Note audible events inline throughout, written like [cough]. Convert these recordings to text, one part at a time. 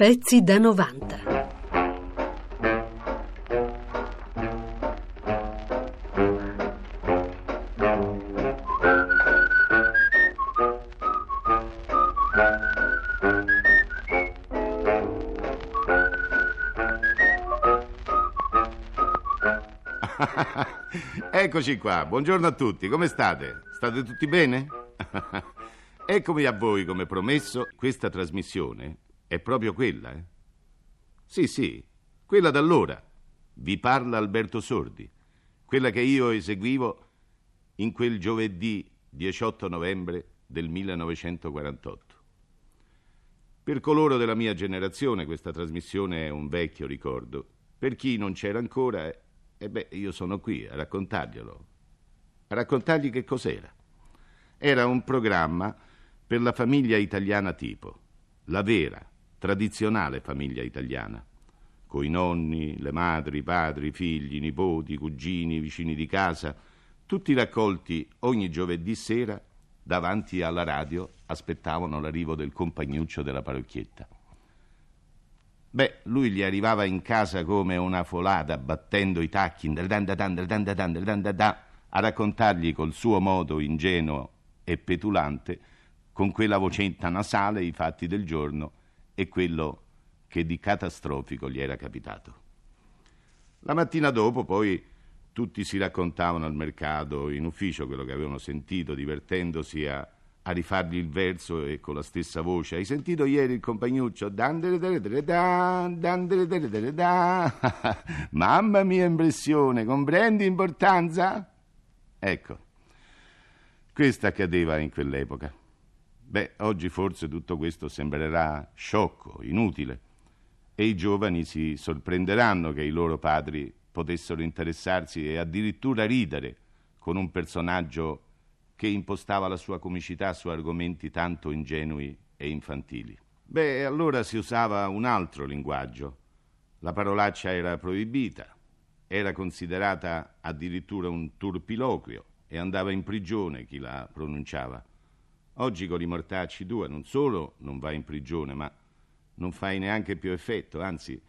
Pezzi da 90. [laughs] Eccoci qua, buongiorno a tutti, come state? State tutti bene? [laughs] Eccomi a voi, come promesso, questa trasmissione è proprio quella, eh? Sì, sì, quella d'allora. Vi parla Alberto Sordi, quella che io eseguivo in quel giovedì 18 novembre del 1948. Per coloro della mia generazione questa trasmissione è un vecchio ricordo. Per chi non c'era ancora, e eh, beh, io sono qui a raccontarglielo. A raccontargli che cos'era. Era un programma per la famiglia italiana tipo, la vera, tradizionale famiglia italiana, coi nonni, le madri, i padri, i figli, i nipoti, i cugini, i vicini di casa, tutti raccolti ogni giovedì sera davanti alla radio aspettavano l'arrivo del compagnuccio della parrocchietta. Beh, lui gli arrivava in casa come una folata, battendo i tacchi, a raccontargli col suo modo ingenuo e petulante, con quella vocetta nasale, i fatti del giorno e quello che di catastrofico gli era capitato. La mattina dopo poi tutti si raccontavano al mercato, in ufficio, quello che avevano sentito, divertendosi a, a rifargli il verso e con la stessa voce. Hai sentito ieri il compagnuccio? Mamma mia impressione, comprendi importanza? Ecco, questo accadeva in quell'epoca. Beh, oggi forse tutto questo sembrerà sciocco, inutile, e i giovani si sorprenderanno che i loro padri potessero interessarsi e addirittura ridere con un personaggio che impostava la sua comicità su argomenti tanto ingenui e infantili. Beh, allora si usava un altro linguaggio. La parolaccia era proibita, era considerata addirittura un turpiloquio e andava in prigione chi la pronunciava. Oggi con i mortacci tua non solo non vai in prigione, ma non fai neanche più effetto, anzi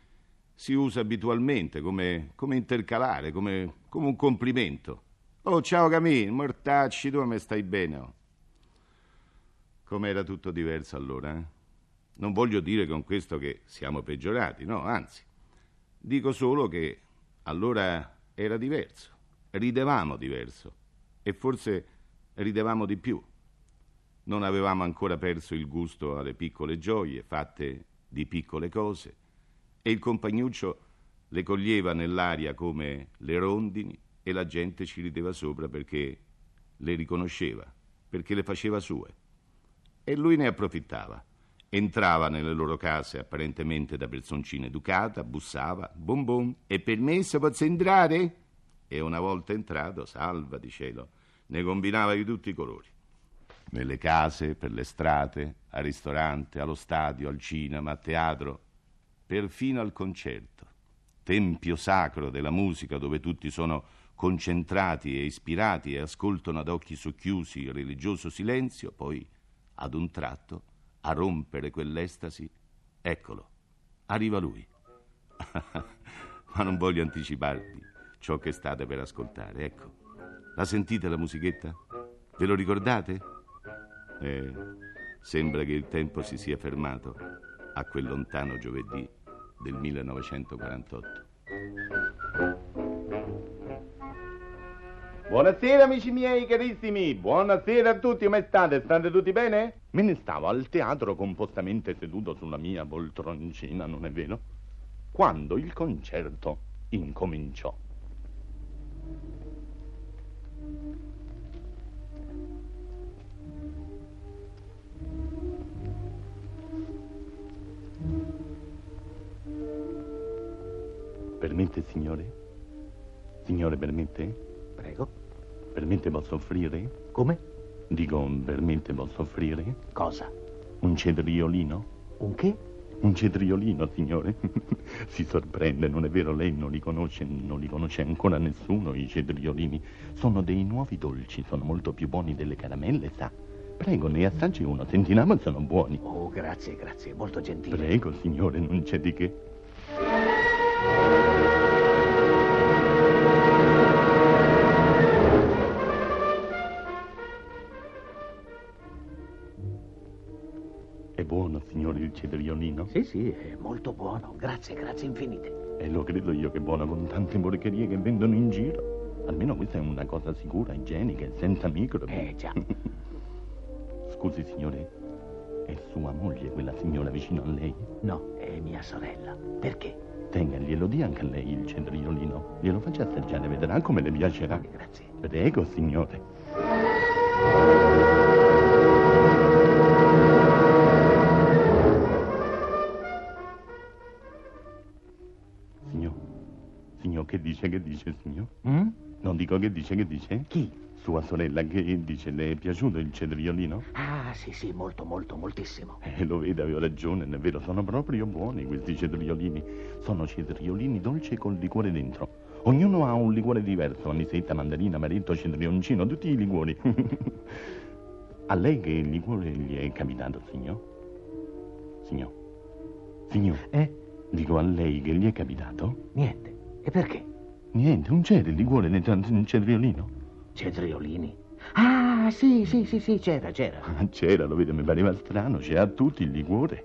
si usa abitualmente come, come intercalare, come, come, un complimento. Oh, ciao Camille, mortacci, tu me stai bene? Oh. Com'era tutto diverso allora? Eh? Non voglio dire con questo che siamo peggiorati, no, anzi. Dico solo che allora era diverso, ridevamo diverso e forse ridevamo di più non avevamo ancora perso il gusto alle piccole gioie fatte di piccole cose e il compagnuccio le coglieva nell'aria come le rondini e la gente ci rideva sopra perché le riconosceva, perché le faceva sue. E lui ne approfittava. Entrava nelle loro case apparentemente da personcina educata, bussava, bom bom, e permesso posso entrare? E una volta entrato, salva di cielo, ne combinava di tutti i colori nelle case, per le strade, al ristorante, allo stadio, al cinema, a teatro, perfino al concerto, tempio sacro della musica dove tutti sono concentrati e ispirati e ascoltano ad occhi socchiusi il religioso silenzio, poi ad un tratto, a rompere quell'estasi, eccolo, arriva lui. [laughs] Ma non voglio anticiparvi ciò che state per ascoltare, ecco. La sentite la musichetta? Ve lo ricordate? E sembra che il tempo si sia fermato a quel lontano giovedì del 1948. Buonasera amici miei carissimi, buonasera a tutti, come state? State tutti bene? Me ne stavo al teatro compostamente seduto sulla mia poltroncina, non è vero? Quando il concerto incominciò. Permette, signore? Signore, permette? Prego. Permette posso offrire? Come? Dico, permette posso offrire? Cosa? Un cetriolino? Un che? Un cetriolino, signore. [laughs] si sorprende, non è vero? Lei non li conosce, non li conosce ancora nessuno, i cetriolini. Sono dei nuovi dolci, sono molto più buoni delle caramelle, sa? Prego, ne assaggi uno, sentiamo se sono buoni. Oh, grazie, grazie, molto gentile. Prego, signore, non c'è di che. Il cetriolino? Sì, sì, è molto buono. Grazie, grazie infinite. E lo credo io che è buono con tante porcherie che vendono in giro. Almeno questa è una cosa sicura, igienica e senza microbi. Eh, già. [laughs] Scusi, signore, è sua moglie quella signora vicino a lei? No, è mia sorella. Perché? Tenga, glielo dia anche a lei il cetriolino. Glielo faccia assaggiare, vedrà come le piacerà. Grazie. Prego, signore. Dice, che dice, signor? Mm? Non dico che dice, che dice? Chi? Sua sorella che dice, le è piaciuto il cetriolino? Ah, sì, sì, molto, molto, moltissimo. Eh, lo vede, aveva ragione, è vero, sono proprio buoni questi cetriolini. Sono cetriolini dolci col liquore dentro. Ognuno ha un liquore diverso, anisetta, mandarina, amaretto, cetrioncino, tutti i liquori. [laughs] a lei che liquore gli è capitato, signor? Signor? Signor? Eh? Dico a lei che gli è capitato? Niente. E perché? Niente, non c'è il liquore nel nel cetriolino? Cetriolini? Ah, sì, sì, sì, sì, c'era, c'era. Ah, C'era, lo vede, mi pareva strano, c'era tutti il liquore.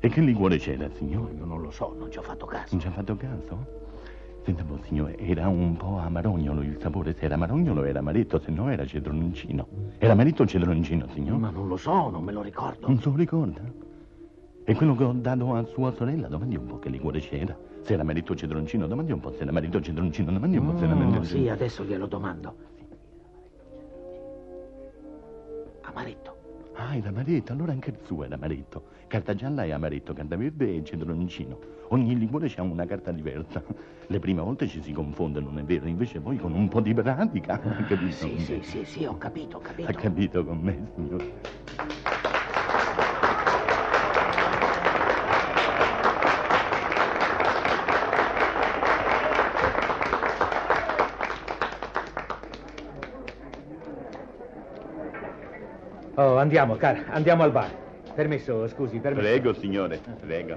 e che liquore c'era, signor? Io non lo so, non ci ho fatto caso. Non ci ha fatto caso? Senta un po', signore, era un po' amarognolo il sapore. Se era amarognolo era amaretto, se no era cedroncino. Era amaretto o cedroncino, signor? Ma non lo so, non me lo ricordo. Non se lo ricorda? E quello che ho dato a sua sorella, domandi un po' che liquore c'era. Se era amaretto o cedroncino, domandi un po' se era amaretto o cedroncino, domandi un po' se era Mm, amaretto sì, adesso glielo domando. Amaretto. Ah, era amaretto, allora anche il suo era amaretto. Carta gialla è amaretto, carta verde è cedroncino. Ogni liquore ha una carta diversa. Le prime volte ci si confonde, non è vero? Invece poi con un po' di pratica, capito? Sì, sì, sì, sì, ho capito, ho capito. Ha capito con me, signore? Andiamo, cara, andiamo al bar. Permesso, scusi, permesso. Prego, signore, prego.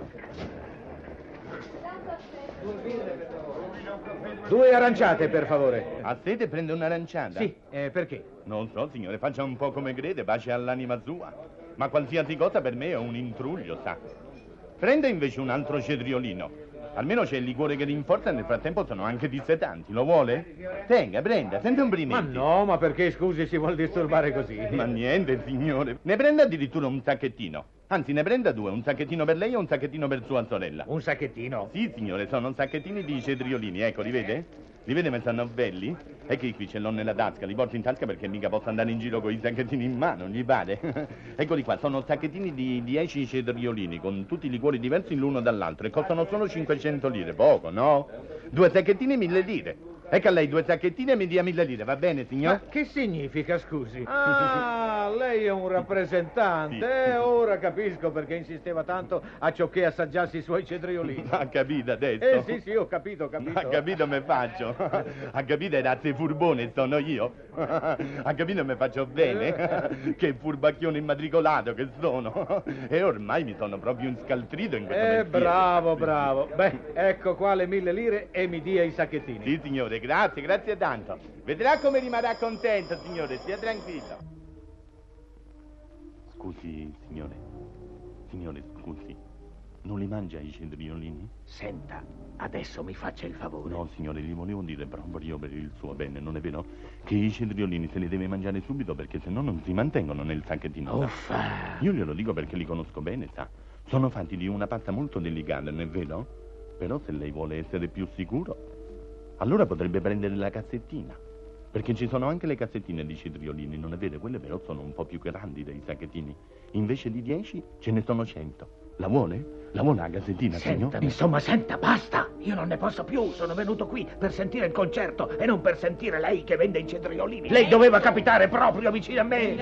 Due aranciate, per favore. A sede prende un'aranciata? Sì, eh, perché? Non so, signore, faccia un po' come crede, pace all'anima sua. Ma qualsiasi cosa per me è un intruglio, sa. Prenda invece un altro cetriolino. Almeno c'è il liquore che rinforza e nel frattempo sono anche dissetanti. Lo vuole? Tenga, prenda, sente un Ma no, ma perché, scusi, si vuol disturbare così? Ma niente, signore. Ne prenda addirittura un sacchettino. Anzi, ne prenda due, un sacchettino per lei e un sacchettino per sua sorella. Un sacchettino? Sì, signore, sono sacchettini di cetriolini, ecco, li vede? Li vede ma stanno belli? E che qui ce l'ho nella tasca, li porto in tasca perché mica posso andare in giro con i sacchettini in mano, gli pare? [laughs] Eccoli qua, sono sacchettini di 10 cetriolini con tutti i liquori diversi l'uno dall'altro e costano solo 500 lire, poco, no? Due sacchettini 1000 lire. Ecco a lei due sacchettini e mi dia 1000 lire, va bene, Ma signor? che significa, scusi? [laughs] Ah, lei è un rappresentante. Eh, ora capisco perché insisteva tanto a ciò che assaggiassi i suoi cetriolini. [laughs] Ha capito adesso? Eh, sì, sì, ho capito, ho capito. Ha capito me faccio? Ha capito razze furbone sono io? [laughs] Ha capito me faccio bene? [laughs] Che furbacchione immatricolato che sono! E ormai mi sono proprio inscaltrito in questo Eh, mestiere. bravo, bravo. Beh, ecco qua le mille lire e mi dia i sacchettini. Sì, signore, grazie, grazie tanto. Vedrà come rimarrà contento, signore, stia tranquillo. Scusi, signore. Signore, scusi. Non li mangia i cetriolini? Senta, adesso mi faccia il favore. No, signore, gli volevo dire proprio per il suo bene, non è vero? Che i cetriolini se li deve mangiare subito perché sennò non si mantengono nel sacchettino. sa. Uffa. Io glielo dico perché li conosco bene, sa. Sono fatti di una pasta molto delicata, non è vero? Però se lei vuole essere più sicuro, allora potrebbe prendere la cassettina. Perché ci sono anche le cassettine di cetriolini, non è vero? Quelle però sono un po' più grandi dei sacchettini. Invece di 10 ce ne sono 100. La vuole? Lavora a gazzettina, Senta, signor? insomma, senta, basta. Io non ne posso più. Sono venuto qui per sentire il concerto e non per sentire lei che vende i cetriolini. Lei doveva capitare proprio vicino a me.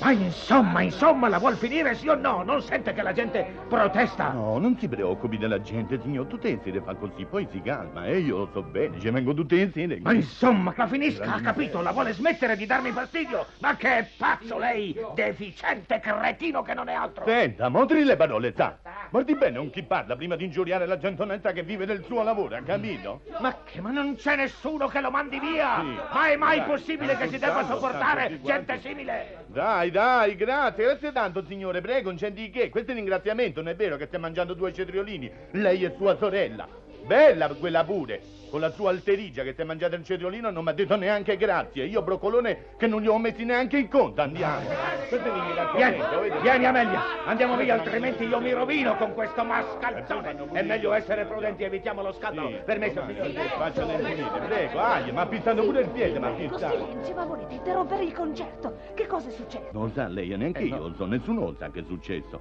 Ma insomma, insomma, la vuol finire sì o no? Non sente che la gente protesta? No, non si preoccupi della gente, signor. Tutte insieme fa così, poi si calma. E io lo so bene, ci vengo tutte insieme. Ma insomma, la finisca, ha capito? La vuole smettere di darmi fastidio? Ma che è pazzo lei, deficiente cretino che non è altro. Senta, motri le parole, sa. Guardi bene un chi parla prima di ingiuriare la gente onesta che vive del suo lavoro, ha capito? Ma che, ma non c'è nessuno che lo mandi via? Sì. Ma è mai Dai, possibile che si debba sopportare gente simile? Dai, dai, grazie, grazie tanto, signore. Prego, non c'è di che. Questo è un ringraziamento, non è vero che stai mangiando due cetriolini? Lei e sua sorella. Bella quella pure. Con la sua alterigia che ti ha mangiato il cetriolino non mi ha detto neanche grazie. Io broccolone che non gli ho messi neanche in conto. Andiamo. È un Vieni, vieni Amelia, andiamo via, altrimenti io mi rovino con questo mascalzone. È meglio essere prudenti, evitiamo lo scandalo. Sì, Permesso, ma- signor. Facciano infinite, prego. Aia, ma pissando pure il piede, ma pissando. silenzio, ma volete interrompere il concerto? Che cosa è successo? Non sa lei, e neanche Eh, io no. so, nessuno sa che è successo.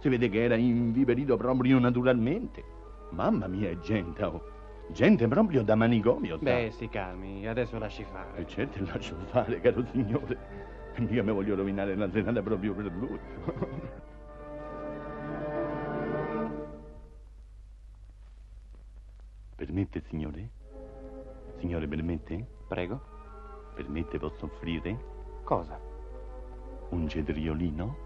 Si vede che era inviperito proprio naturalmente. Mamma mia, è gente, oh. Gente proprio da manicomio, sa. Beh, si calmi, adesso lasci fare. E certo, lascio fare, caro signore. Io mi voglio rovinare la serata proprio per lui. Permette, signore? Signore, permette? Prego. Permette, posso offrire? Cosa? Un cetriolino?